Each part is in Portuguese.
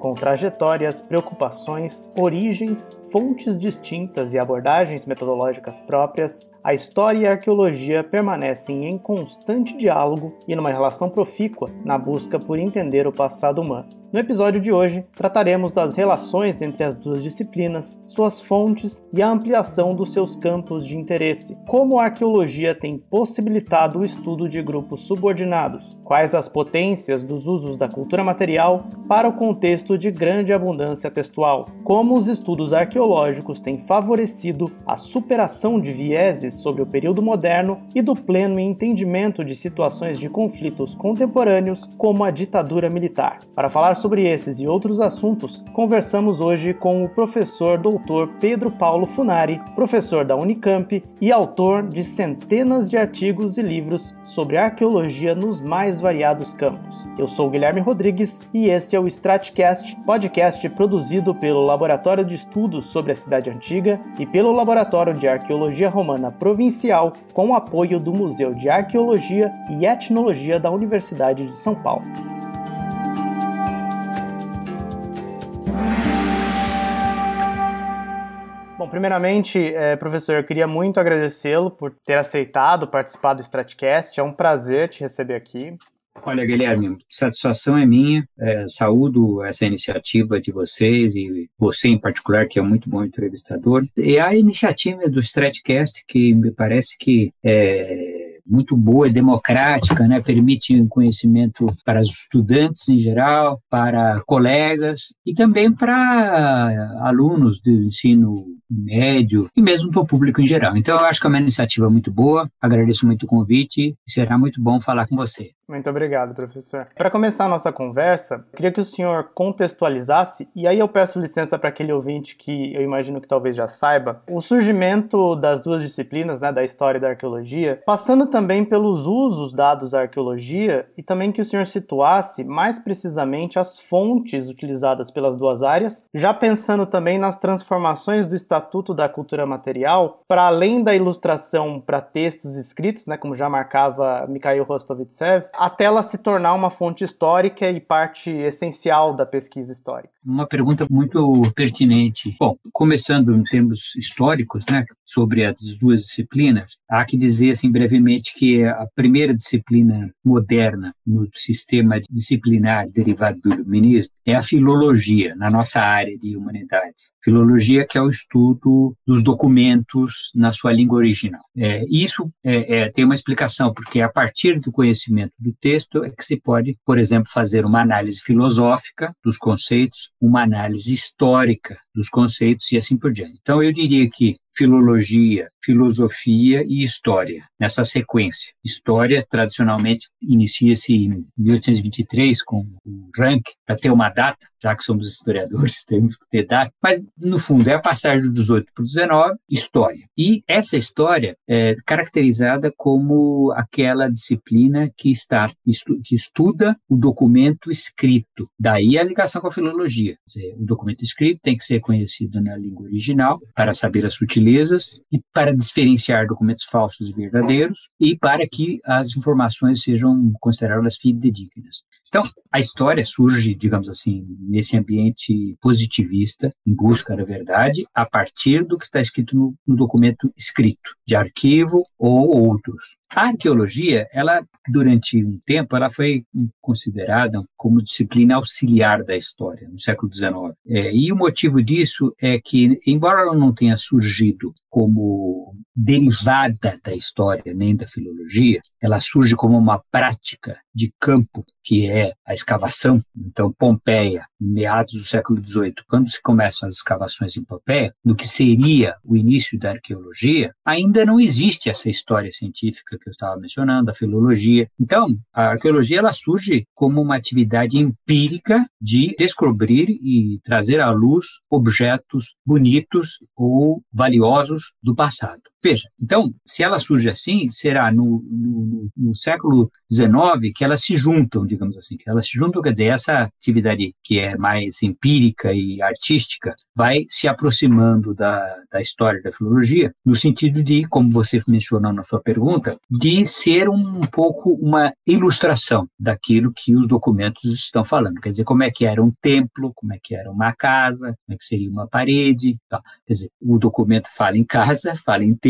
com trajetórias, preocupações, origens, fontes distintas e abordagens metodológicas próprias, a história e a arqueologia permanecem em constante diálogo e numa relação profícua na busca por entender o passado humano. No episódio de hoje, trataremos das relações entre as duas disciplinas, suas fontes e a ampliação dos seus campos de interesse, como a arqueologia tem possibilitado o estudo de grupos subordinados, quais as potências dos usos da cultura material para o contexto de grande abundância textual, como os estudos arqueológicos têm favorecido a superação de vieses sobre o período moderno e do pleno entendimento de situações de conflitos contemporâneos, como a ditadura militar. Para falar sobre esses e outros assuntos, conversamos hoje com o professor doutor Pedro Paulo Funari, professor da Unicamp e autor de centenas de artigos e livros sobre arqueologia nos mais variados campos. Eu sou Guilherme Rodrigues e esse é o Stratcast, podcast produzido pelo Laboratório de Estudos sobre a Cidade Antiga e pelo Laboratório de Arqueologia Romana Provincial, com o apoio do Museu de Arqueologia e Etnologia da Universidade de São Paulo. Bom, primeiramente, é, professor, eu queria muito agradecê-lo por ter aceitado participar do Stratcast. É um prazer te receber aqui. Olha, Guilherme, satisfação é minha. É, saúdo essa iniciativa de vocês e você em particular, que é muito bom entrevistador. E a iniciativa do Stratcast, que me parece que é muito boa e democrática, né? permite um conhecimento para os estudantes em geral, para colegas e também para alunos do ensino médio e mesmo para o público em geral. Então, eu acho que é uma iniciativa muito boa, agradeço muito o convite e será muito bom falar com você. Muito obrigado, professor. Para começar a nossa conversa, queria que o senhor contextualizasse, e aí eu peço licença para aquele ouvinte que eu imagino que talvez já saiba, o surgimento das duas disciplinas, né, da história e da arqueologia, passando também pelos usos dados à arqueologia e também que o senhor situasse mais precisamente as fontes utilizadas pelas duas áreas, já pensando também nas transformações do Estatuto da Cultura Material, para além da ilustração para textos escritos, né, como já marcava Mikhail Rostovtsev, até ela se tornar uma fonte histórica e parte essencial da pesquisa histórica? Uma pergunta muito pertinente. Bom, começando em termos históricos, né, sobre as duas disciplinas, há que dizer assim brevemente que a primeira disciplina moderna no sistema disciplinar derivado do iluminismo é a filologia, na nossa área de humanidades. Filologia que é o estudo dos documentos na sua língua original. É, isso é, é, tem uma explicação, porque a partir do conhecimento do texto é que se pode, por exemplo, fazer uma análise filosófica dos conceitos, uma análise histórica dos conceitos e assim por diante. Então, eu diria que filologia, filosofia e história, nessa sequência. História, tradicionalmente, inicia-se em 1823 com o Rank, para ter uma data, já que somos historiadores, temos que ter data, mas, no fundo, é a passagem do 18 para o 19, história. E essa história é caracterizada como aquela disciplina que está que estuda o documento escrito. Daí a ligação com a filologia. Dizer, o documento escrito tem que ser conhecido na língua original para saber as sutilezas e para diferenciar documentos falsos e verdadeiros e para que as informações sejam consideradas fidedignas. Então, a história surge, digamos assim, nesse ambiente positivista, em busca da verdade, a partir do que está escrito no, no documento escrito, de arquivo ou outros. A arqueologia, ela durante um tempo, ela foi considerada como disciplina auxiliar da história no século XIX. É, e o motivo disso é que, embora ela não tenha surgido como derivada da história nem da filologia, ela surge como uma prática de campo que é a escavação. Então, Pompeia, meados do século XVIII, quando se começam as escavações em Pompeia, no que seria o início da arqueologia, ainda não existe essa história científica que eu estava mencionando, a filologia. Então, a arqueologia ela surge como uma atividade empírica de descobrir e trazer à luz objetos bonitos ou valiosos do passado. Veja, então, se ela surge assim, será no, no, no século XIX que elas se juntam, digamos assim, que elas se juntam, quer dizer, essa atividade que é mais empírica e artística vai se aproximando da, da história da filologia, no sentido de, como você mencionou na sua pergunta, de ser um pouco uma ilustração daquilo que os documentos estão falando. Quer dizer, como é que era um templo, como é que era uma casa, como é que seria uma parede. Tá. Quer dizer, o documento fala em casa, fala em templo,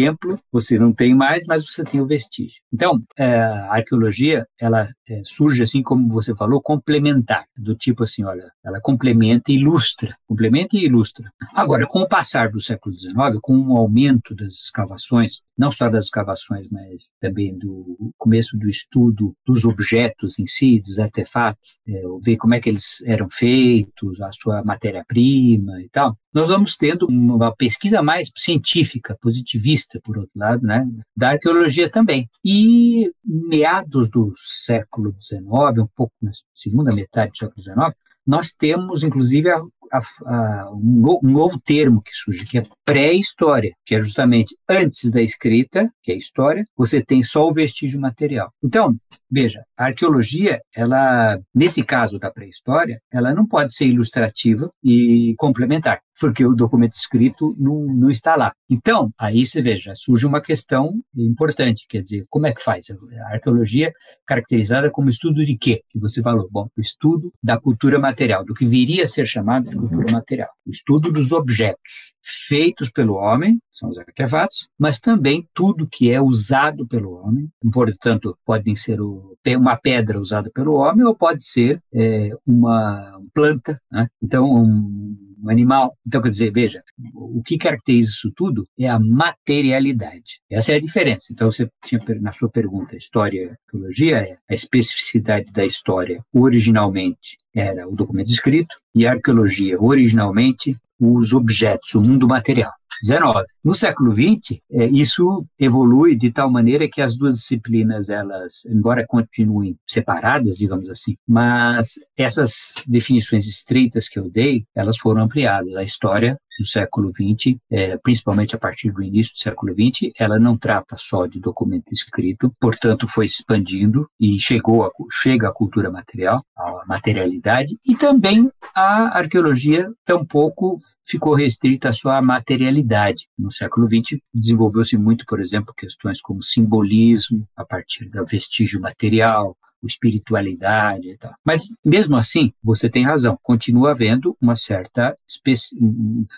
você não tem mais, mas você tem o vestígio. Então, é, a arqueologia, ela é, surge assim, como você falou, complementar, do tipo assim, olha, ela complementa e ilustra, complementa e ilustra. Agora, com o passar do século XIX, com o aumento das escavações, não só das escavações, mas também do começo do estudo dos objetos em si, dos artefatos, é, ver como é que eles eram feitos, a sua matéria-prima e tal, nós vamos tendo uma pesquisa mais científica, positivista, por outro lado, né, da arqueologia também. E meados do século XIX, um pouco na segunda metade do século XIX, nós temos, inclusive, a, a, a, um, um, novo termo que surge, que é pré-história, que é justamente antes da escrita, que é história, você tem só o vestígio material. Então, veja, a arqueologia, ela, nesse caso da pré-história, ela não pode ser ilustrativa e complementar porque o documento escrito não, não está lá. Então, aí você veja, surge uma questão importante, quer dizer, como é que faz? A arqueologia caracterizada como estudo de quê? Que você falou, bom, estudo da cultura material, do que viria a ser chamado de cultura material, o estudo dos objetos feitos pelo homem, são os artefatos, mas também tudo que é usado pelo homem, portanto, podem ser o, uma pedra usada pelo homem ou pode ser é, uma planta, né? então um, um animal. Então, quer dizer, veja, o que caracteriza isso tudo é a materialidade. Essa é a diferença. Então, você tinha na sua pergunta, história arqueologia é a especificidade da história originalmente era o documento escrito e a arqueologia originalmente os objetos, o mundo material. 19. No século XX, é, isso evolui de tal maneira que as duas disciplinas, elas, embora continuem separadas, digamos assim, mas essas definições estreitas que eu dei, elas foram ampliadas. A história do século XX, é, principalmente a partir do início do século XX, ela não trata só de documento escrito, portanto foi expandindo e chegou a, chega à cultura material, à materialidade, e também a arqueologia tampouco ficou restrita à sua materialidade. No século XX desenvolveu-se muito, por exemplo, questões como simbolismo a partir do vestígio material, espiritualidade e tal. Mas, mesmo assim, você tem razão, continua havendo uma certa...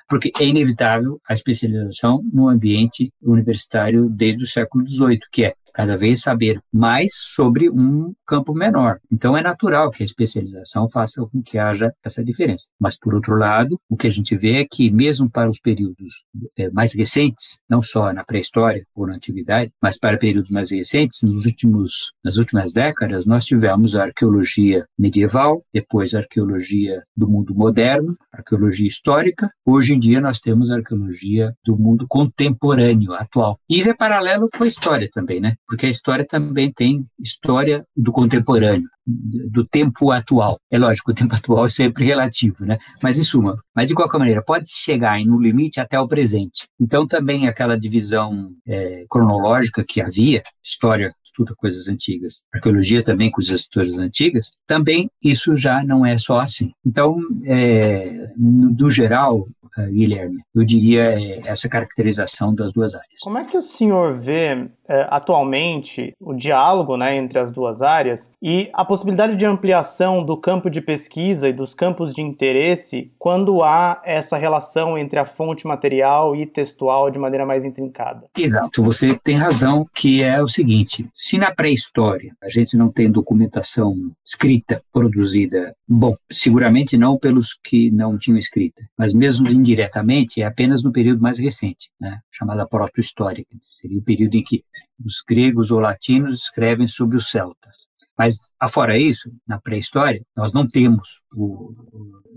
Porque é inevitável a especialização no ambiente universitário desde o século XVIII, que é cada vez saber mais sobre um campo menor. Então é natural que a especialização faça com que haja essa diferença. Mas por outro lado, o que a gente vê é que mesmo para os períodos é, mais recentes, não só na pré-história ou na antiguidade, mas para períodos mais recentes, nos últimos nas últimas décadas nós tivemos a arqueologia medieval, depois a arqueologia do mundo moderno, arqueologia histórica. Hoje em dia nós temos a arqueologia do mundo contemporâneo, atual. E isso é paralelo com a história também, né? Porque a história também tem história do contemporâneo, do tempo atual. É lógico, o tempo atual é sempre relativo, né? Mas em suma, mas de qualquer maneira, pode chegar no limite até o presente. Então também aquela divisão é, cronológica que havia, história estuda coisas antigas, arqueologia também com as histórias antigas, também isso já não é só assim. Então, é, no geral, uh, Guilherme. Eu diria é, essa caracterização das duas áreas. Como é que o senhor vê é, atualmente o diálogo né, entre as duas áreas e a possibilidade de ampliação do campo de pesquisa e dos campos de interesse quando há essa relação entre a fonte material e textual de maneira mais intrincada? Exato, você tem razão que é o seguinte, se na pré-história a gente não tem documentação escrita, produzida, bom, seguramente não pelos que não tinham escrita, mas mesmo indiretamente é apenas no período mais recente, né, chamada proto-história, seria o período em que os gregos ou latinos escrevem sobre os celtas. Mas, afora isso, na pré-história, nós não temos, o,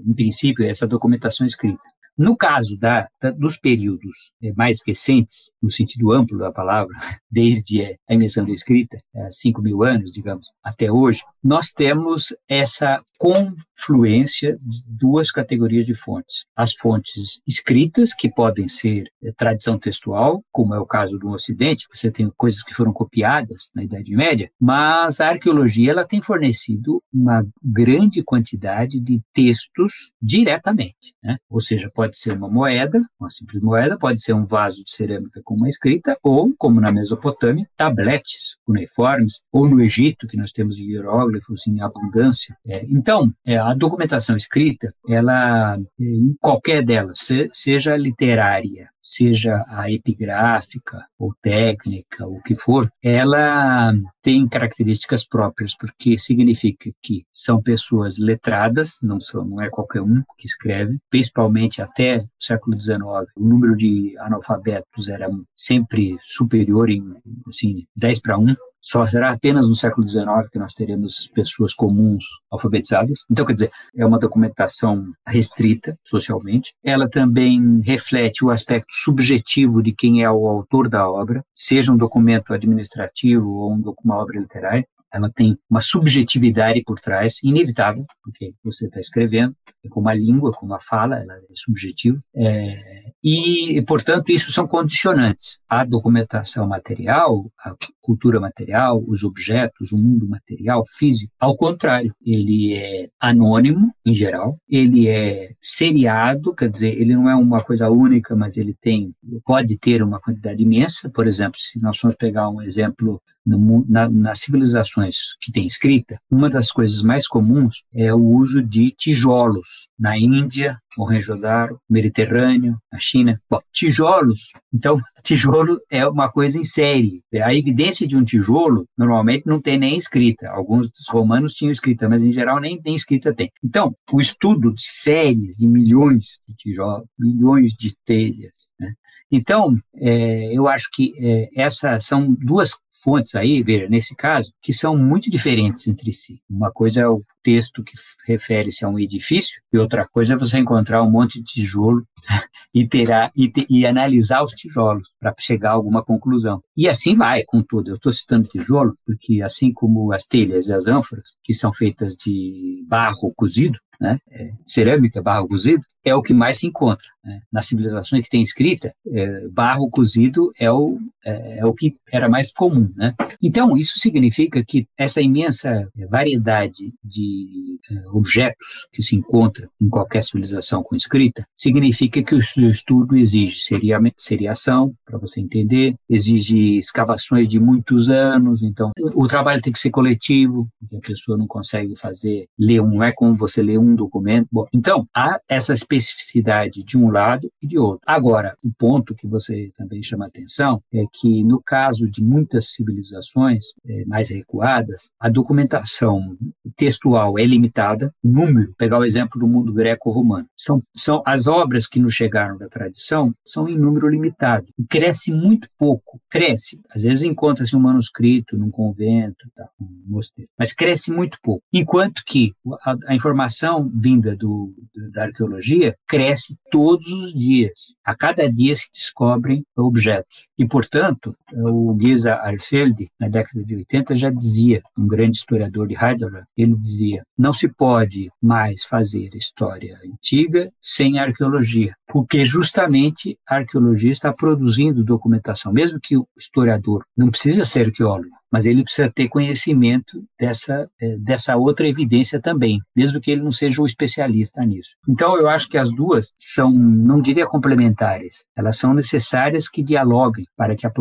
em princípio, essa documentação escrita. No caso da, da, dos períodos eh, mais recentes, no sentido amplo da palavra, desde a invenção da escrita, 5 mil anos, digamos, até hoje, nós temos essa confluência de duas categorias de fontes. As fontes escritas, que podem ser é, tradição textual, como é o caso do Ocidente, você tem coisas que foram copiadas na Idade Média, mas a arqueologia ela tem fornecido uma grande quantidade de textos diretamente. Né? Ou seja, pode ser uma moeda, uma simples moeda, pode ser um vaso de cerâmica com uma escrita, ou, como na Mesopotâmia, tabletes cuneiformes, ou no Egito, que nós temos hieróglifos em abundância. É, então, é, a documentação escrita, ela, em qualquer delas, seja literária, seja a epigráfica ou técnica, o que for, ela tem características próprias, porque significa que são pessoas letradas, não, são, não é qualquer um que escreve, principalmente até o século XIX, o número de analfabetos era sempre superior em assim, 10 para 1, só será apenas no século XIX que nós teremos pessoas comuns alfabetizadas. Então, quer dizer, é uma documentação restrita socialmente. Ela também reflete o aspecto subjetivo de quem é o autor da obra, seja um documento administrativo ou uma obra literária ela tem uma subjetividade por trás, inevitável, porque você está escrevendo, é como a língua, como a fala, ela é subjetiva, é, e, portanto, isso são condicionantes. A documentação material, a cultura material, os objetos, o mundo material, físico, ao contrário, ele é anônimo, em geral, ele é seriado, quer dizer, ele não é uma coisa única, mas ele tem, pode ter uma quantidade imensa, por exemplo, se nós formos pegar um exemplo no, na, nas civilizações que têm escrita, uma das coisas mais comuns é o uso de tijolos. Na Índia, Mohenjo-Daro, Mediterrâneo, na China. Bom, tijolos, então, tijolo é uma coisa em série. A evidência de um tijolo, normalmente, não tem nem escrita. Alguns dos romanos tinham escrita, mas, em geral, nem, nem escrita tem. Então, o estudo de séries, de milhões de tijolos, milhões de telhas, né? Então, é, eu acho que é, essas são duas fontes aí, veja, nesse caso, que são muito diferentes entre si. Uma coisa é o texto que refere-se a um edifício, e outra coisa é você encontrar um monte de tijolo e, terá, e, te, e analisar os tijolos para chegar a alguma conclusão. E assim vai com tudo. Eu estou citando tijolo porque, assim como as telhas e as ânforas, que são feitas de barro cozido, né, é, cerâmica, barro cozido, é o que mais se encontra. Né? Nas civilizações que têm escrita, é, barro cozido é o, é, é, o que era mais comum. Né? Então, isso significa que essa imensa variedade de é, objetos que se encontra em qualquer civilização com escrita, significa que o estudo exige seria, seriação, para você entender, exige escavações de muitos anos, então o trabalho tem que ser coletivo, a pessoa não consegue fazer, ler um, não é como você ler um documento. Bom, então, há essa especificidade de um lado e de outro. Agora, o ponto que você também chama atenção é que, no caso de muitas civilizações é, mais recuadas, a documentação textual é limitada, número, pegar o exemplo do mundo greco-romano, são, são as obras que nos chegaram da tradição são em número limitado, cresce muito pouco, cresce, às vezes encontra-se um manuscrito num convento, tá, um mosteiro, mas cresce muito pouco, enquanto que a, a informação vinda do, da arqueologia cresce todos os dias. A cada dia se descobrem objetos. E, portanto, o Giza Arfeld, na década de 80, já dizia, um grande historiador de Heidelberg, ele dizia: não se pode mais fazer história antiga sem arqueologia, porque justamente a arqueologia está produzindo documentação, mesmo que o historiador não precisa ser arqueólogo, mas ele precisa ter conhecimento dessa, é, dessa outra evidência também, mesmo que ele não seja o especialista nisso. Então, eu acho que as duas são, não diria complementares, elas são necessárias que dialoguem para que o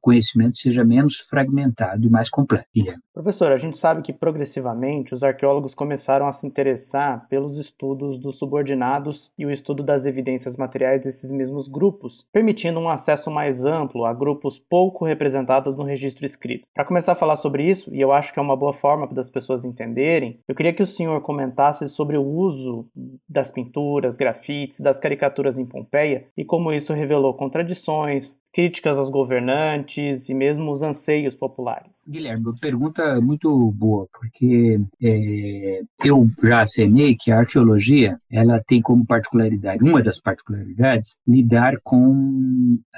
conhecimento seja menos fragmentado e mais completo. Professor, a gente sabe que progressivamente os arqueólogos começaram a se interessar pelos estudos dos subordinados e o estudo das evidências materiais desses mesmos grupos, permitindo um acesso mais amplo a grupos pouco representados no registro escrito. Para começar a falar sobre isso, e eu acho que é uma boa forma das pessoas entenderem, eu queria que o senhor comentasse sobre o uso das pinturas, grafites, das caricaturas em Pompeia e como isso revelou contradições, críticas aos governantes e mesmo os anseios populares. Guilherme, pergunta muito boa, porque é, eu já acenei que a arqueologia ela tem como particularidade, uma das particularidades particularidades, lidar com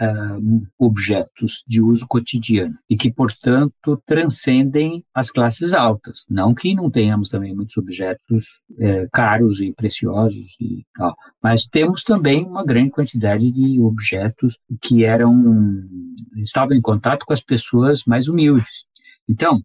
uh, objetos de uso cotidiano e que, portanto, transcendem as classes altas. Não que não tenhamos também muitos objetos é, caros e preciosos e tal, mas temos também uma grande quantidade de objetos que eram estavam em contato com as pessoas mais humildes. Então,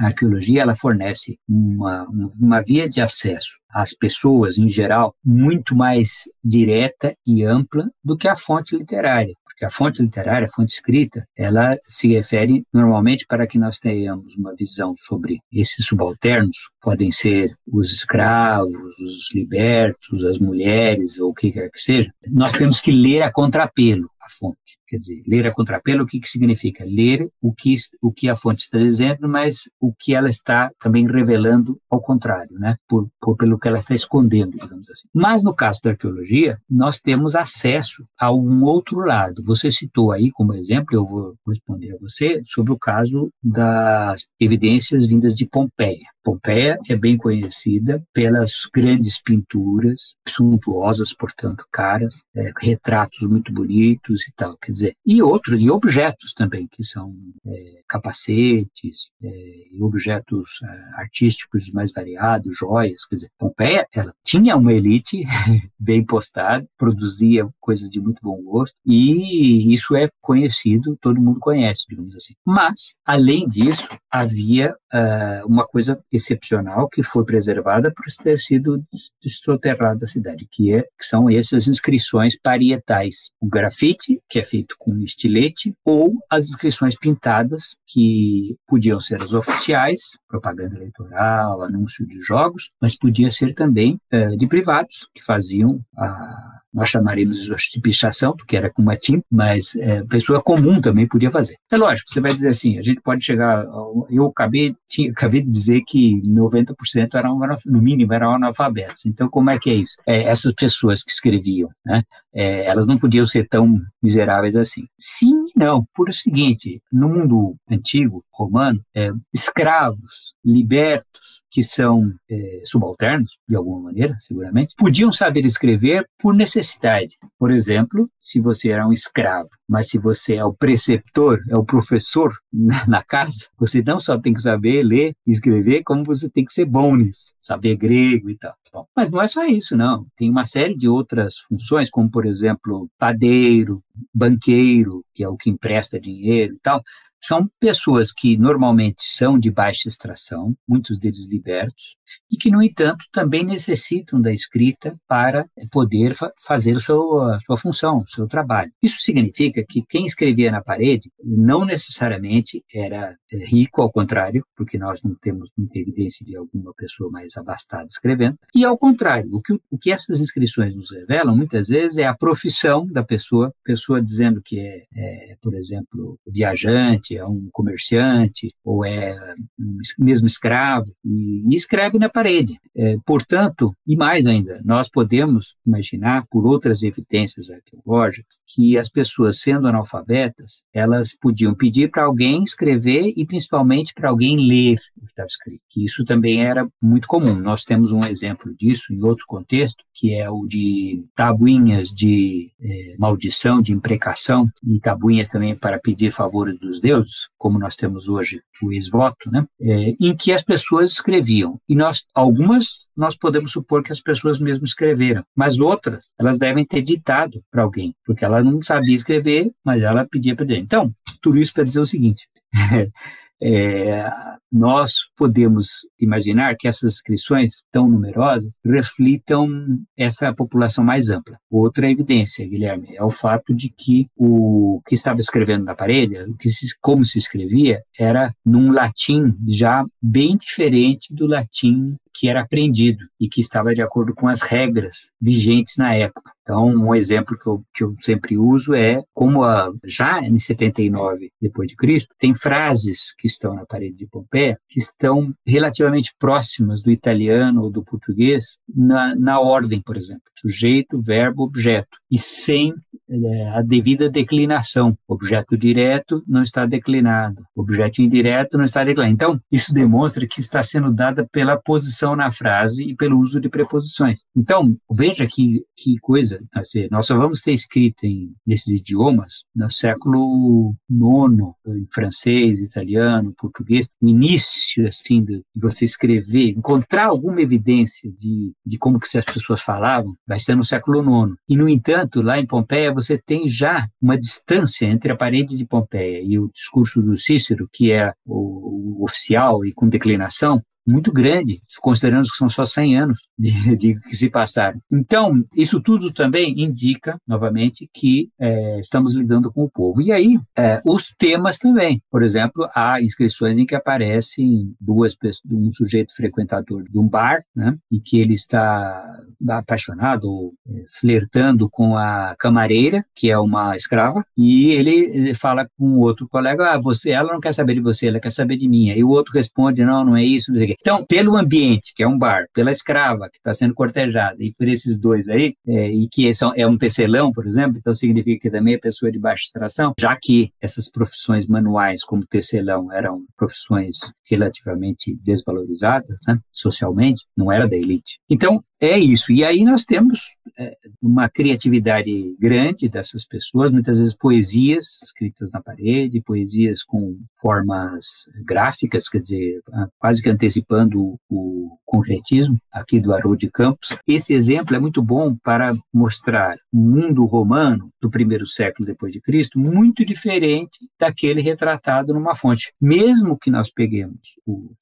a arqueologia ela fornece uma, uma via de acesso às pessoas em geral muito mais direta e ampla do que a fonte literária porque a fonte literária, a fonte escrita, ela se refere normalmente para que nós tenhamos uma visão sobre esses subalternos, podem ser os escravos, os libertos, as mulheres, ou o que quer que seja. Nós temos que ler a contrapelo a fonte. Quer dizer, ler a contrapelo, o que, que significa? Ler o que, o que a fonte está dizendo, mas o que ela está também revelando ao contrário, né? Por, por, pelo que ela está escondendo, digamos assim. Mas no caso da arqueologia, nós temos acesso a um outro lado. Você citou aí como exemplo, eu vou responder a você, sobre o caso das evidências vindas de Pompeia. Pompeia é bem conhecida pelas grandes pinturas, suntuosas, portanto, caras, é, retratos muito bonitos e tal. Quer dizer, e outros, e objetos também, que são é, capacetes, é, objetos é, artísticos mais variados, joias. Quer dizer, Pompeia, ela tinha uma elite bem postada, produzia coisas de muito bom gosto, e isso é conhecido, todo mundo conhece, digamos assim. Mas, além disso, havia uh, uma coisa excepcional que foi preservada por ter sido desoterrada da cidade, que, é, que são essas inscrições parietais. O grafite, que é feito com estilete, ou as inscrições pintadas, que podiam ser as oficiais, propaganda eleitoral, anúncio de jogos, mas podia ser também uh, de privados, que faziam a nós chamaremos de pichação, porque era com uma tinta, mas é, pessoa comum também podia fazer. É lógico, você vai dizer assim, a gente pode chegar, eu acabei, tinha, acabei de dizer que 90% eram, no mínimo, eram analfabetos. Então, como é que é isso? É, essas pessoas que escreviam, né, é, elas não podiam ser tão miseráveis assim. Sim e não, por o seguinte, no mundo antigo, romano, é, escravos, libertos, que são é, subalternos, de alguma maneira, seguramente, podiam saber escrever por necessidade. Por exemplo, se você era um escravo, mas se você é o preceptor, é o professor na, na casa, você não só tem que saber ler e escrever, como você tem que ser bom nisso, saber grego e tal. Bom, mas não é só isso, não. Tem uma série de outras funções, como, por exemplo, padeiro, banqueiro, que é o que empresta dinheiro e tal, são pessoas que normalmente são de baixa extração, muitos deles libertos, e que, no entanto, também necessitam da escrita para poder fa fazer sua, sua função, seu trabalho. Isso significa que quem escrevia na parede não necessariamente era é, rico, ao contrário, porque nós não temos muita evidência de alguma pessoa mais abastada escrevendo, e ao contrário, o que, o que essas inscrições nos revelam muitas vezes é a profissão da pessoa, pessoa dizendo que é, é por exemplo, viajante, é um comerciante, ou é um, mesmo escravo, e, e escreve na parede. É, portanto, e mais ainda, nós podemos imaginar, por outras evidências arqueológicas, que as pessoas, sendo analfabetas, elas podiam pedir para alguém escrever e principalmente para alguém ler o que estava escrito. Que isso também era muito comum. Nós temos um exemplo disso em outro contexto, que é o de tabuinhas de é, maldição, de imprecação, e tabuinhas também para pedir favores dos deuses, como nós temos hoje o ex-voto, né? É, em que as pessoas escreviam. E nós, algumas, nós podemos supor que as pessoas mesmo escreveram, mas outras, elas devem ter ditado para alguém, porque ela não sabia escrever, mas ela pedia para ele. Então, tudo isso para dizer o seguinte. É, nós podemos imaginar que essas inscrições tão numerosas reflitam essa população mais ampla. Outra evidência, Guilherme, é o fato de que o que estava escrevendo na parede, o que se, como se escrevia, era num latim já bem diferente do latim que era aprendido e que estava de acordo com as regras vigentes na época. Então, um exemplo que eu, que eu sempre uso é como a, já em 79 depois de Cristo, tem frases que estão na parede de Pompeia que estão relativamente próximas do italiano ou do português na, na ordem, por exemplo, sujeito, verbo, objeto, e sem é, a devida declinação. Objeto direto não está declinado, objeto indireto não está declinado. Então, isso demonstra que está sendo dada pela posição na frase e pelo uso de preposições. Então, veja que, que coisa, assim, nós só vamos ter escrita em, nesses idiomas no século IX, em francês, italiano, português, o início, assim, de você escrever, encontrar alguma evidência de, de como que as pessoas falavam, vai ser no século IX. E, no entanto, lá em Pompeia, você tem já uma distância entre a parede de Pompeia e o discurso do Cícero, que é o, o oficial e com declinação, muito grande, considerando que são só 100 anos de, de que se passaram. Então, isso tudo também indica, novamente, que é, estamos lidando com o povo. E aí, é, os temas também. Por exemplo, há inscrições em que aparecem duas pessoas, um sujeito frequentador de um bar, né, e que ele está apaixonado ou é, flertando com a camareira, que é uma escrava, e ele fala com outro colega, ah, você, ela não quer saber de você, ela quer saber de mim. Aí o outro responde, não, não é isso, não sei o. Então, pelo ambiente, que é um bar, pela escrava que está sendo cortejada, e por esses dois aí, é, e que é um tecelão, por exemplo, então significa que também é pessoa de baixa extração, já que essas profissões manuais, como tecelão, eram profissões relativamente desvalorizadas, né, socialmente, não era da elite. Então, é isso. E aí nós temos é, uma criatividade grande dessas pessoas, muitas vezes poesias escritas na parede, poesias com formas gráficas, quer dizer, quase que antecipando o, concretismo aqui do Haroldo de Campos. Esse exemplo é muito bom para mostrar um mundo romano do primeiro século depois de Cristo muito diferente daquele retratado numa fonte. Mesmo que nós peguemos o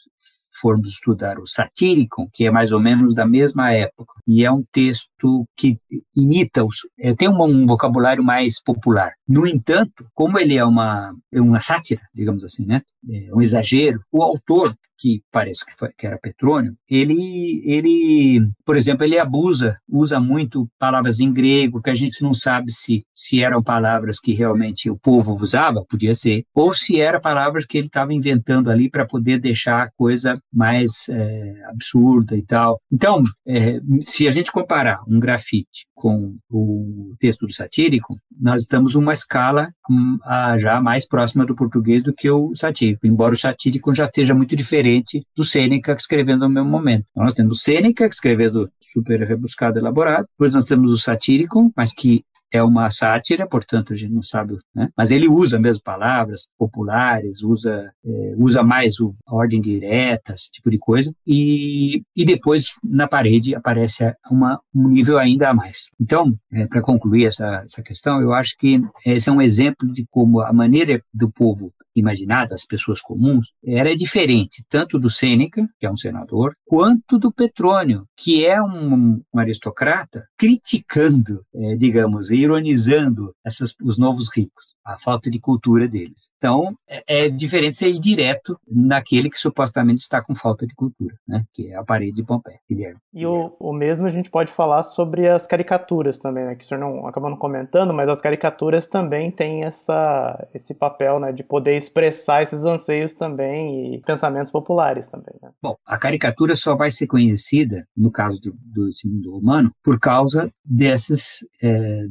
formos estudar o Satyricon, que é mais ou menos da mesma época, e é um texto que imita, os, é, tem um, um, vocabulário mais popular. No entanto, como ele é uma, é uma sátira, digamos assim, né? É um exagero, o autor que parece que, foi, que, era Petrônio, ele, ele, por exemplo, ele abusa, usa muito palavras em grego que a gente não sabe se, se eram palavras que realmente o povo usava, podia ser, ou se eram palavras que ele estava inventando ali para poder deixar a coisa mais é, absurda e tal. Então, é, se a gente comparar um grafite com o texto do satírico, nós estamos uma escala um, a, já mais próxima do português do que o satírico, embora o satírico já esteja muito diferente do Sêneca escrevendo no mesmo momento. Então, nós temos o Sêneca escrevendo super rebuscado, elaborado, depois nós temos o satírico, mas que é uma sátira, portanto a gente não sabe, né? mas ele usa mesmo palavras populares, usa, é, usa mais o, a ordem direta, esse tipo de coisa, e, e depois na parede aparece uma, um nível ainda a mais. Então, é, para concluir essa, essa questão, eu acho que esse é um exemplo de como a maneira do povo imaginada, as pessoas comuns, era diferente tanto do Sêneca, que é um senador, quanto do Petrônio, que é um, um aristocrata, criticando, é, digamos, ironizando essas, os novos ricos a falta de cultura deles. Então, é, é, diferente ser direto naquele que supostamente está com falta de cultura, né? que é a parede de Pompeia, Guilherme. E o, o mesmo a gente pode falar sobre as caricaturas também, né? que o senhor não acabou não comentando, mas as caricaturas também têm essa, esse papel né? de poder expressar esses anseios também e pensamentos populares também. Né? Bom, a caricatura só vai ser conhecida, no caso do, do mundo romano, por causa desses, é,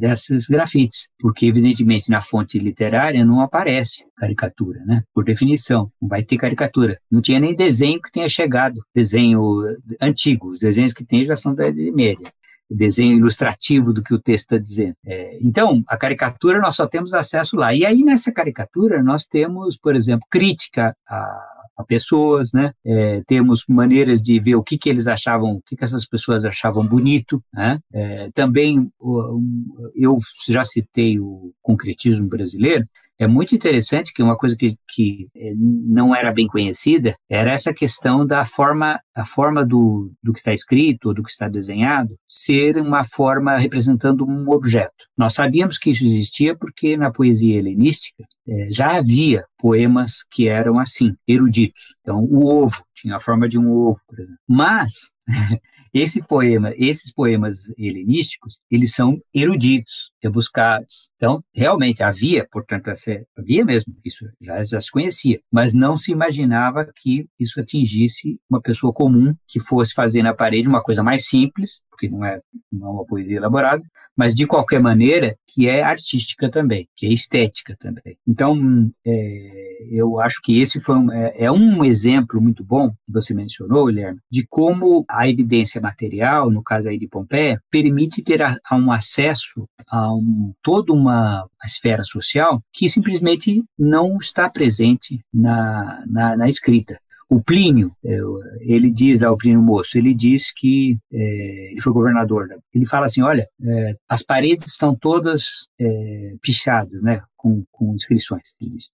grafites, porque evidentemente na fonte literária não aparece caricatura, né? Por definição, não vai ter caricatura. Não tinha nem desenho que tenha chegado, desenho antigo, os desenhos que tem já são da Idade Média desenho ilustrativo do que o texto está dizendo. É, então, a caricatura nós só temos acesso lá. E aí, nessa caricatura, nós temos, por exemplo, crítica a a pessoas, né? É, temos maneiras de ver o que, que eles achavam, o que, que essas pessoas achavam bonito, né? É, também eu já citei o concretismo brasileiro, é muito interessante que uma coisa que, que é, não era bem conhecida era essa questão da forma, a forma do, do que está escrito ou do que está desenhado ser uma forma representando um objeto. Nós sabíamos que isso existia porque na poesia helenística é, já havia poemas que eram assim, eruditos. Então, o ovo tinha a forma de um ovo, por exemplo. Mas esse poema, esses poemas helenísticos, eles são eruditos. Rebuscados. Então, realmente havia, portanto, essa, havia mesmo, isso já, já se conhecia, mas não se imaginava que isso atingisse uma pessoa comum que fosse fazer na parede uma coisa mais simples, porque não é, não é uma poesia elaborada, mas de qualquer maneira que é artística também, que é estética também. Então, é, eu acho que esse foi um, é, é, um exemplo muito bom que você mencionou, Guilherme, de como a evidência material, no caso aí de Pompeia, permite ter a, a um acesso a um, toda uma esfera social que simplesmente não está presente na, na, na escrita. O Plínio, é, ele diz, o Plínio Moço, ele diz que é, ele foi governador. Né? Ele fala assim, olha, é, as paredes estão todas é, pichadas, né? Com, com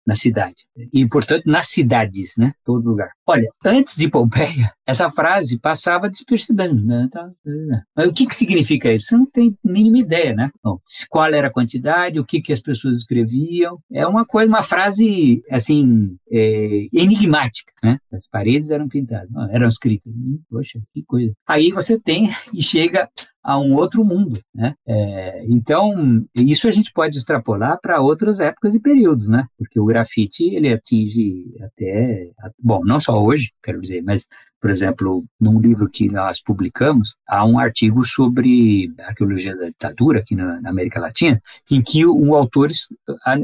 na cidade. E, portanto, nas cidades, né? Todo lugar. Olha, antes de Pompeia, essa frase passava despercebida. Né? Tá, é. Mas o que, que significa isso? Você não tem a mínima ideia, né? Bom, qual era a quantidade, o que, que as pessoas escreviam. É uma coisa, uma frase, assim, é, enigmática, né? As paredes eram pintadas, eram escritas. Poxa, que coisa. Aí você tem e chega a um outro mundo, né? É, então, isso a gente pode extrapolar para outras épocas e períodos, né? Porque o grafite, ele atinge até, bom, não só hoje, quero dizer, mas por exemplo, num livro que nós publicamos, há um artigo sobre arqueologia da ditadura aqui na, na América Latina, em que um autor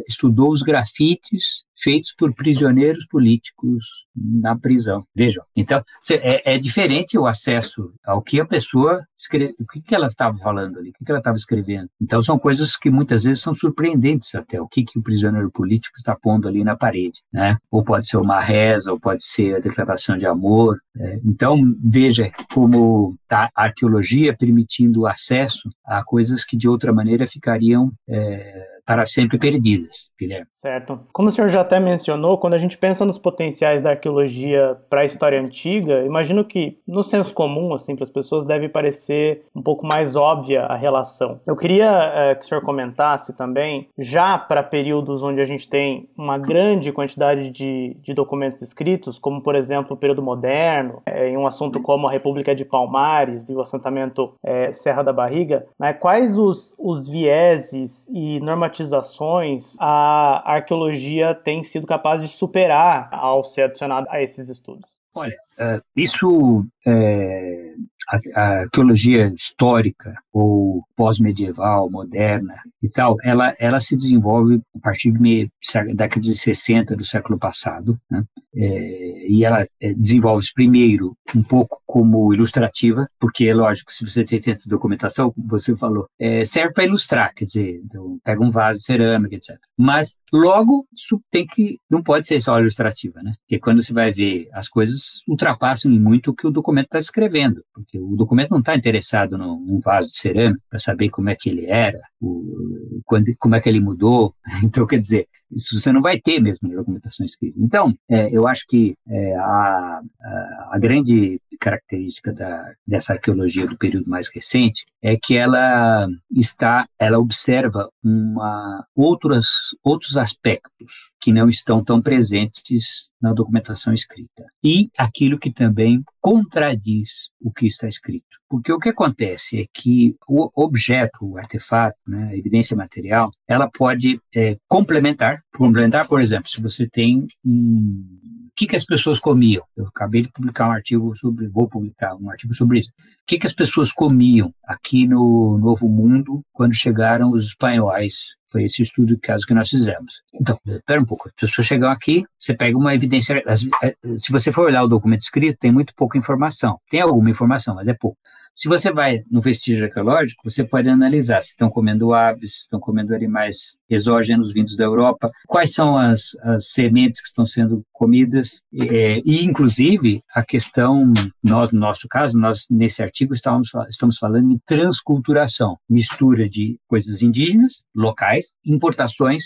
estudou os grafites feitos por prisioneiros políticos na prisão. Vejam. Então, é, é diferente o acesso ao que a pessoa escreve, o que, que ela estava falando ali, o que, que ela estava escrevendo. Então, são coisas que muitas vezes são surpreendentes até, o que, que o prisioneiro político está pondo ali na parede, né? Ou pode ser uma reza, ou pode ser a declaração de amor. Né? Então, veja como tá a arqueologia permitindo acesso a coisas que de outra maneira ficariam é, para sempre perdidas, Guilherme. Certo. Como o senhor já até mencionou, quando a gente pensa nos potenciais da arqueologia para a história antiga, imagino que no senso comum, assim, para as pessoas deve parecer um pouco mais óbvia a relação. Eu queria é, que o senhor comentasse também, já para períodos onde a gente tem uma grande quantidade de, de documentos escritos, como por exemplo o período moderno, é, em um assunto como a República de Palmares e o assentamento é, Serra da Barriga, né, quais os, os vieses e normativas problematizações a arqueologia tem sido capaz de superar ao ser adicionada a esses estudos? Olha, uh, isso, é, a, a, arqueologia histórica ou pós-medieval, moderna e tal, ela, ela se desenvolve a partir da década de 60 do século passado, né? é, e ela é, desenvolve-se primeiro um pouco como ilustrativa, porque é lógico, se você tem tanta documentação, como você falou, é, serve para ilustrar, quer dizer, então, pega um vaso de cerâmica, etc. Mas logo isso tem que, não pode ser só ilustrativa, né? Porque quando você vai ver as coisas ultrapassam muito o que o documento está escrevendo, porque o documento não está interessado num vaso de cerâmica para saber como é que ele era, o, quando, como é que ele mudou. Então, quer dizer, isso você não vai ter mesmo na documentação escrita. Então, é, eu acho que é, a, a, a, grande característica da, dessa arqueologia do período mais recente é que ela está, ela observa uma, outros, outros aspectos que não estão tão presentes na documentação escrita. E aquilo que também contradiz o que está escrito. Porque o que acontece é que o objeto, o artefato, né, a evidência material, ela pode é, complementar. Complementar, por exemplo, se você tem um que, que as pessoas comiam? Eu acabei de publicar um artigo sobre, vou publicar um artigo sobre isso. O que, que as pessoas comiam aqui no Novo Mundo quando chegaram os espanhóis foi esse estudo de caso que nós fizemos. Então, espera um pouco. As pessoas chegam aqui, você pega uma evidência. É, se você for olhar o documento escrito, tem muito pouca informação. Tem alguma informação, mas é pouco. Se você vai no vestígio arqueológico, você pode analisar se estão comendo aves, se estão comendo animais exógenos vindos da Europa, quais são as, as sementes que estão sendo comidas, é, e inclusive a questão, nós, no nosso caso, nós nesse artigo estamos, estamos falando em transculturação, mistura de coisas indígenas, locais, importações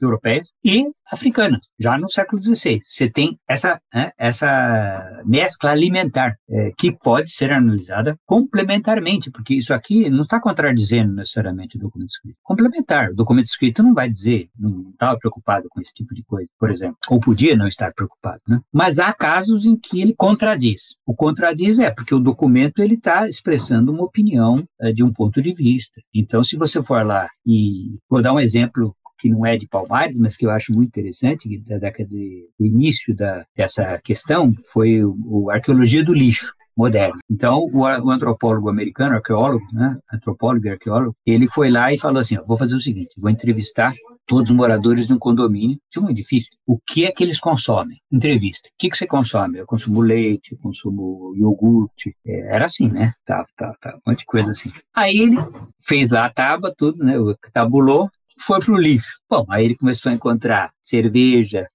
europeias e africanas, já no século XVI. Você tem essa, né, essa mescla alimentar é, que pode ser analisada complementarmente, porque isso aqui não está contradizendo necessariamente o documento escrito. Complementar. O documento escrito não vai dizer, não estava preocupado com esse tipo de coisa, por exemplo, ou podia não estar preocupado, né? Mas há casos em que ele contradiz. O contradiz é porque o documento ele está expressando uma opinião é, de um ponto de vista. Então, se você for lá e vou dar um exemplo que não é de Palmares, mas que eu acho muito interessante, da década de, do início da, dessa questão, foi o, o arqueologia do lixo moderno. Então, o, o, antropólogo americano, arqueólogo, né, antropólogo e arqueólogo, ele foi lá e falou assim, vou fazer o seguinte, vou entrevistar todos os moradores de um condomínio, de um edifício. O que é que eles consomem? Entrevista. O que, que você consome? Eu consumo leite, eu consumo iogurte. É, era assim, né? Tá, tá, tá, um monte de coisa assim. Aí ele fez lá a tábua, tudo, né? Tabulou, foi para o lixo. Bom, aí ele começou a encontrar cerveja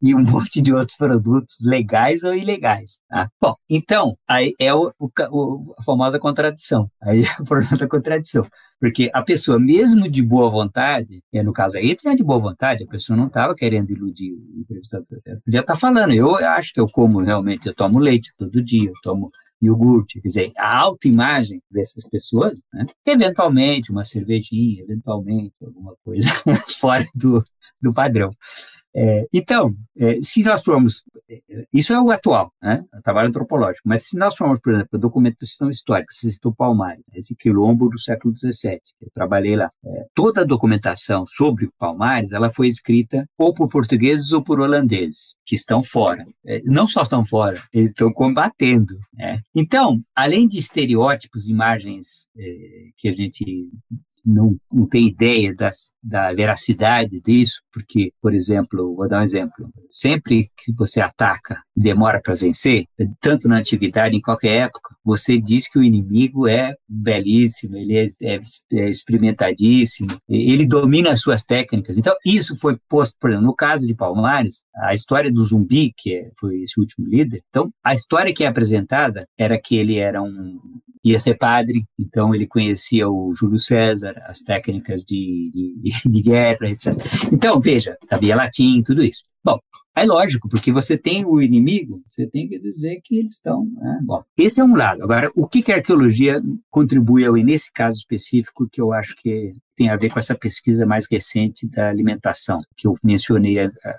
e um monte de outros produtos legais ou ilegais. Tá? Bom, então, aí é o, o, a famosa contradição. Aí é o problema da contradição. Porque a pessoa, mesmo de boa vontade, no caso aí, tinha de boa vontade, a pessoa não estava querendo iludir o entrevistador. Podia estar tá falando, eu acho que eu como realmente, eu tomo leite todo dia, eu tomo iogurte, quer dizer, a autoimagem dessas pessoas, né? eventualmente uma cervejinha, eventualmente alguma coisa fora do, do padrão. É, então, é, se nós formos, é, isso é o atual, né, o trabalho antropológico, mas se nós formos, por exemplo, a documentação histórica, você citou Palmares, esse quilombo do século XVII, eu trabalhei lá, é, toda a documentação sobre Palmares, ela foi escrita ou por portugueses ou por holandeses, que estão fora. É, não só estão fora, eles estão combatendo. Né? Então, além de estereótipos, imagens é, que a gente não, não tem ideia das, da veracidade disso, porque, por exemplo, vou dar um exemplo, sempre que você ataca e demora para vencer, tanto na antiguidade, em qualquer época, você diz que o inimigo é belíssimo, ele é, é, é experimentadíssimo, ele domina as suas técnicas. Então, isso foi posto, por exemplo, no caso de Palmares, a história do zumbi, que é, foi esse último líder, então, a história que é apresentada era que ele era um, ia ser padre, então ele conhecia o Júlio César, as técnicas de, de, de guerra, etc. Então, veja, sabia latim, tudo isso. Bom, é lógico, porque você tem o inimigo, você tem que dizer que eles estão. Né? Bom, esse é um lado. Agora, o que, que a arqueologia contribui ao, nesse caso específico, que eu acho que tem a ver com essa pesquisa mais recente da alimentação, que eu mencionei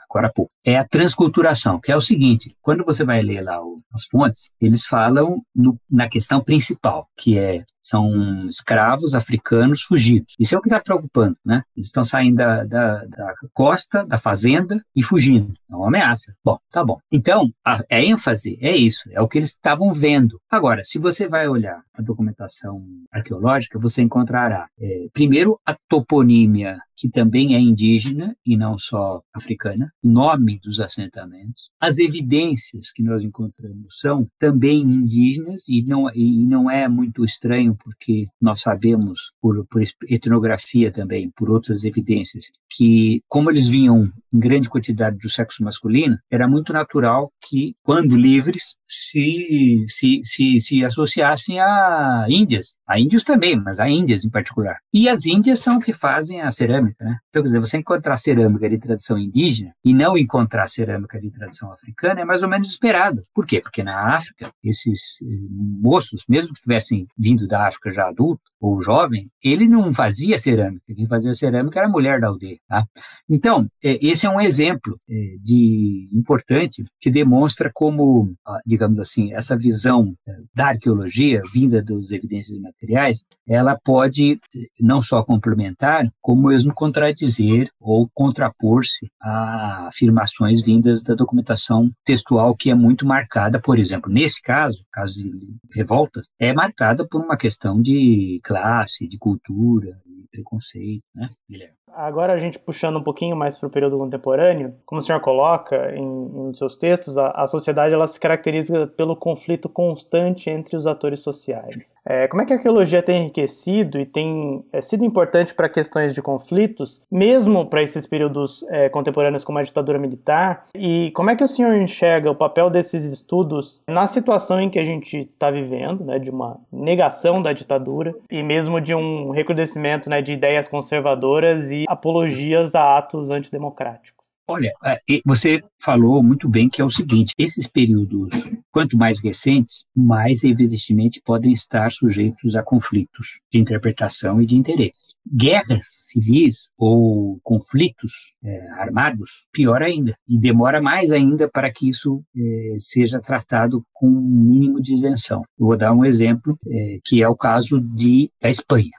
agora há pouco. É a transculturação, que é o seguinte: quando você vai ler lá as fontes, eles falam no, na questão principal, que é são escravos africanos fugidos. Isso é o que está preocupando, né? Eles estão saindo da, da, da, costa, da fazenda e fugindo. É uma ameaça. Bom, tá bom. Então, a, a ênfase é isso, é o que eles estavam vendo. Agora, se você vai olhar a documentação arqueológica, você encontrará, é, primeiro, a toponímia que também é indígena e não só africana, nome dos assentamentos. As evidências que nós encontramos são também indígenas e não, e não é muito estranho porque nós sabemos, por, por etnografia também, por outras evidências, que como eles vinham em grande quantidade do sexo masculino, era muito natural que, quando livres, se, se, se, se associassem a índias. A índios também, mas a índias em particular. E as índias são que fazem a cerâmica, né? Então, quer dizer, você encontrar cerâmica de tradição indígena e não encontrar cerâmica de tradição africana é mais ou menos esperado. Por quê? Porque na África, esses eh, moços, mesmo que tivessem vindo da África já adulto ou jovem, ele não fazia cerâmica. Quem fazia cerâmica era a mulher da aldeia, tá? Então, é, esse é um exemplo é, de importante que demonstra como, digamos assim, essa visão é, da arqueologia vinda dos evidências materiais, ela pode não só complementar, como mesmo contradizer ou contrapor-se a afirmações vindas da documentação textual que é muito marcada, por exemplo, nesse caso, caso de revoltas, é marcada por uma questão de classe, de cultura, de preconceito, né, Guilherme? Agora a gente puxando um pouquinho mais para o período contemporâneo, como o senhor coloca em, em seus textos, a, a, sociedade ela se caracteriza pelo conflito constante entre os atores sociais. É, como é que a arqueologia tem enriquecido e tem é, sido importante para questões de conflitos, mesmo para esses períodos é, contemporâneos como a ditadura militar? E como é que o senhor enxerga o papel desses estudos na situação em que a gente está vivendo, né, de uma negação da ditadura e mesmo de um recrudescimento né, de ideias conservadoras e e apologias a atos antidemocráticos. Olha, é, você falou muito bem que é o seguinte: esses períodos, quanto mais recentes, mais evidentemente podem estar sujeitos a conflitos de interpretação e de interesse. Guerras civis ou conflitos é, armados, pior ainda, e demora mais ainda para que isso é, seja tratado com um mínimo de isenção. vou dar um exemplo, é, que é o caso de, da Espanha.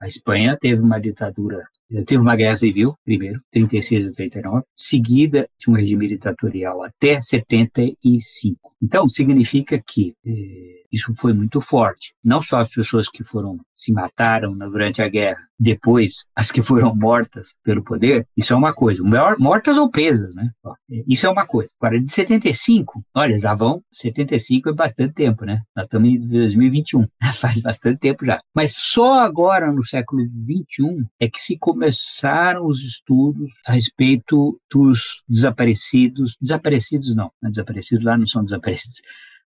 A Espanha teve uma ditadura Teve uma guerra civil, primeiro, 36 a 39, seguida de um regime ditatorial até 75. Então, significa que eh, isso foi muito forte. Não só as pessoas que foram se mataram durante a guerra, depois as que foram mortas pelo poder, isso é uma coisa. Mortas ou presas, né? Isso é uma coisa. Agora, de 75, olha, já vão, 75 é bastante tempo, né? Nós estamos em 2021, faz bastante tempo já. Mas só agora, no século 21, é que se começaram os estudos a respeito dos desaparecidos. Desaparecidos não, não é desaparecidos lá não são desaparecidos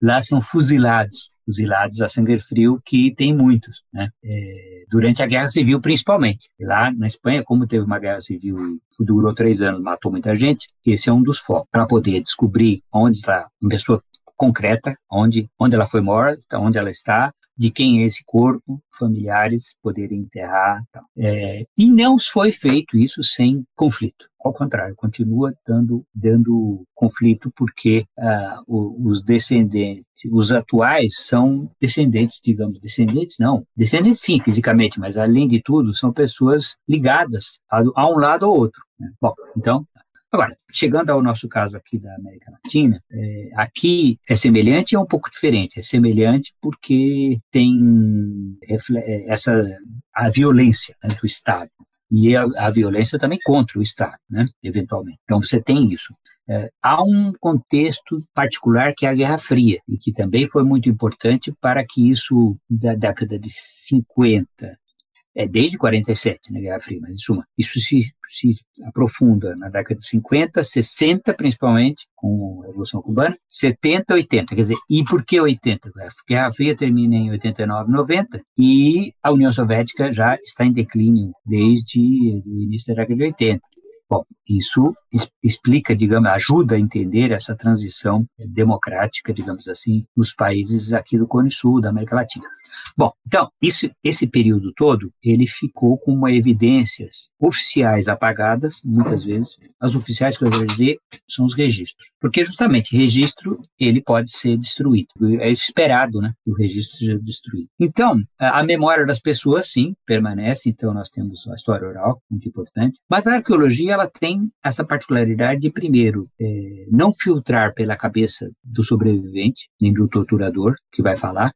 lá são fuzilados, fuzilados a sangue frio, que tem muitos, né? É, durante a Guerra Civil, principalmente. Lá na Espanha, como teve uma guerra civil e durou três anos, matou muita gente, esse é um dos focos, para poder descobrir onde está uma pessoa concreta, onde, onde ela foi morta, onde ela está, de quem é esse corpo, familiares poderem enterrar. É, e não foi feito isso sem conflito. Ao contrário, continua dando, dando conflito porque ah, os descendentes, os atuais são descendentes, digamos, descendentes não, descendentes sim, fisicamente, mas além de tudo são pessoas ligadas a, a um lado ou outro. Né? Bom, então Agora, chegando ao nosso caso aqui da América Latina, é, aqui é semelhante e é um pouco diferente. É semelhante porque tem é, essa a violência né, do Estado e a, a, violência também contra o Estado, né, eventualmente. Então você tem isso. É, há um contexto particular que é a Guerra Fria, e que também foi muito importante para que isso, da década de 50 é desde 47, na Guerra Fria, mas em suma, isso se, se aprofunda na década de 50, 60 principalmente, com a Revolução Cubana, 70, 80, quer dizer, e por que 80? A Guerra Fria termina em 89, 90, e a União Soviética já está em declínio desde o início da década de 80. Bom, isso explica, digamos, ajuda a entender essa transição democrática, digamos assim, nos países aqui do Cone Sul, da América Latina. Bom, então, isso, esse período todo, ele ficou com uma evidências oficiais apagadas, muitas vezes. As oficiais que eu vou dizer são os registros. Porque justamente registro, ele pode ser destruído. É esperado, né, que o registro seja destruído. Então, a memória das pessoas, sim, permanece. Então, nós temos a história oral, muito importante. Mas a arqueologia, ela tem essa particularidade de, primeiro, é, não filtrar pela cabeça do sobrevivente, nem do torturador, que vai falar,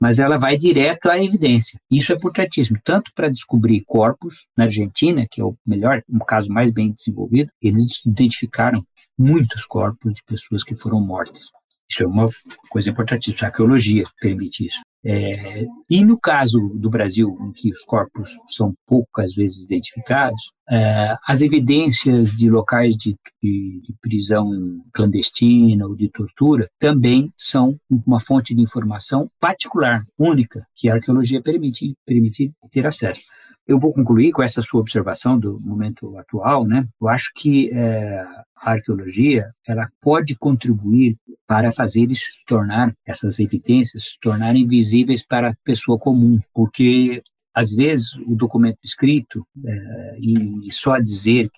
mas ela vai direto à evidência. Isso é importantíssimo, tanto para descobrir corpos na Argentina, que é o melhor, um caso mais bem desenvolvido, eles identificaram muitos corpos de pessoas que foram mortas. Isso é uma coisa importantíssima, a arqueologia permite isso. É, e no caso do Brasil, em que os corpos são poucas vezes identificados, é, as evidências de locais de, de, de, prisão clandestina ou de tortura também são uma fonte de informação particular, única, que a arqueologia permite, permite ter acesso. Eu vou concluir com essa sua observação do momento atual, né? Eu acho que é, a arqueologia ela pode contribuir para fazer isso se tornar essas evidências se tornarem visíveis para a pessoa comum, porque às vezes o documento escrito é, e, só dizer,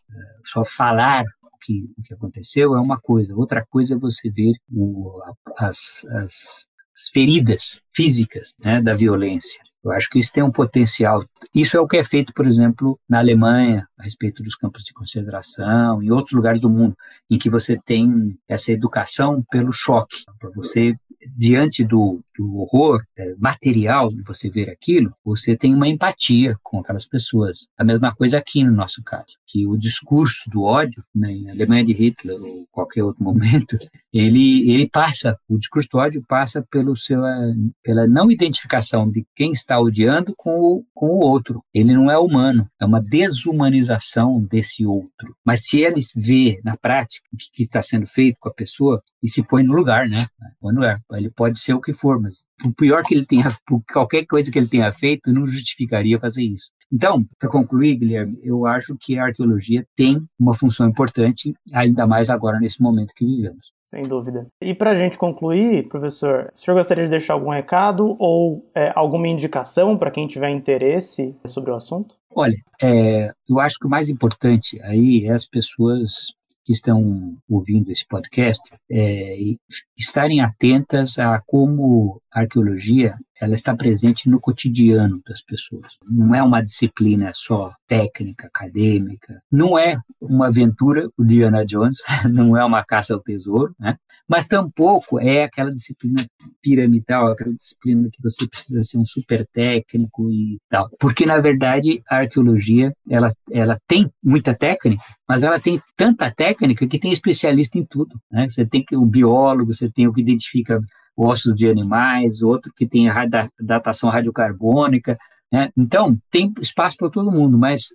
só falar que, o que aconteceu é uma coisa, outra coisa é você ver o, as, as, as feridas físicas né, da violência. Eu acho que isso tem um potencial. Isso é o que é feito, por exemplo, na Alemanha, a respeito dos campos de concentração, em outros lugares do mundo, em que você tem essa educação pelo choque, para você diante do, do horror é, material de você ver aquilo, você tem uma empatia com aquelas pessoas. A mesma coisa aqui no nosso caso, que o discurso do ódio, né, em Alemanha de Hitler ou qualquer outro momento, ele, ele passa, o discurso do ódio passa pelo seu, pela não identificação de quem está odiando com o, com o outro. Ele não é humano, é uma desumanização desse outro. Mas se ele vê na prática o que está sendo feito com a pessoa e se põe no lugar, né? Quando é, ele pode ser o que for, mas o pior que ele tenha, qualquer coisa que ele tenha feito não justificaria fazer isso. Então, para concluir, Guilherme, eu acho que a arqueologia tem uma função importante, ainda mais agora nesse momento que vivemos. Sem dúvida. E para a gente concluir, professor, o senhor gostaria de deixar algum recado ou é, alguma indicação para quem tiver interesse sobre o assunto? Olha, é, eu acho que o mais importante aí é as pessoas que estão ouvindo esse podcast é, estarem atentas a como a arqueologia ela está presente no cotidiano das pessoas. Não é uma disciplina só técnica, acadêmica. Não é uma aventura, o Diana Jones, não é uma caça ao tesouro, né? Mas tampouco é aquela disciplina piramidal, aquela disciplina que você precisa ser um super técnico e tal. Porque, na verdade, a arqueologia, ela, ela tem muita técnica, mas ela tem tanta técnica que tem especialista em tudo. Né? Você tem o biólogo, você tem o que identifica ossos de animais, outro que tem datação radiocarbônica, né? Então, tem espaço para todo mundo, mas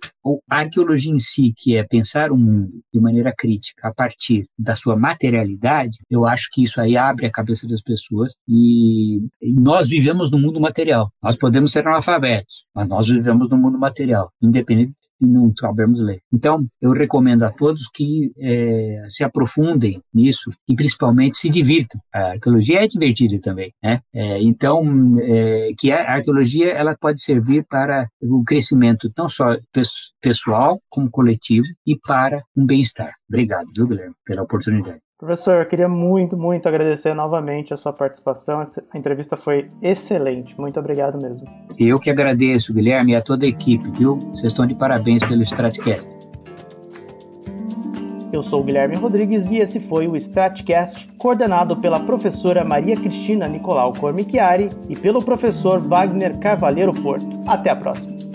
a arqueologia em si, que é pensar o mundo de maneira crítica a partir da sua materialidade, eu acho que isso aí abre a cabeça das pessoas e, nós vivemos no mundo material. Nós podemos ser analfabetos, mas nós vivemos no mundo material, independente e não sabemos ler. Então, eu recomendo a todos que é, se aprofundem nisso e principalmente se divirtam. A arqueologia é divertida também, né? É, então, é, que a arqueologia ela pode servir para o crescimento não só pessoal como coletivo e para um bem-estar. Obrigado, viu, Guilherme, pela oportunidade. Professor, eu queria muito, muito agradecer novamente a sua participação. A entrevista foi excelente. Muito obrigado mesmo. Eu que agradeço, Guilherme, e a toda a equipe, viu? Vocês estão de parabéns pelo Stratcast. Eu sou o Guilherme Rodrigues e esse foi o Stratcast, coordenado pela professora Maria Cristina Nicolau Cormichiari e pelo professor Wagner Carvalheiro Porto. Até a próxima.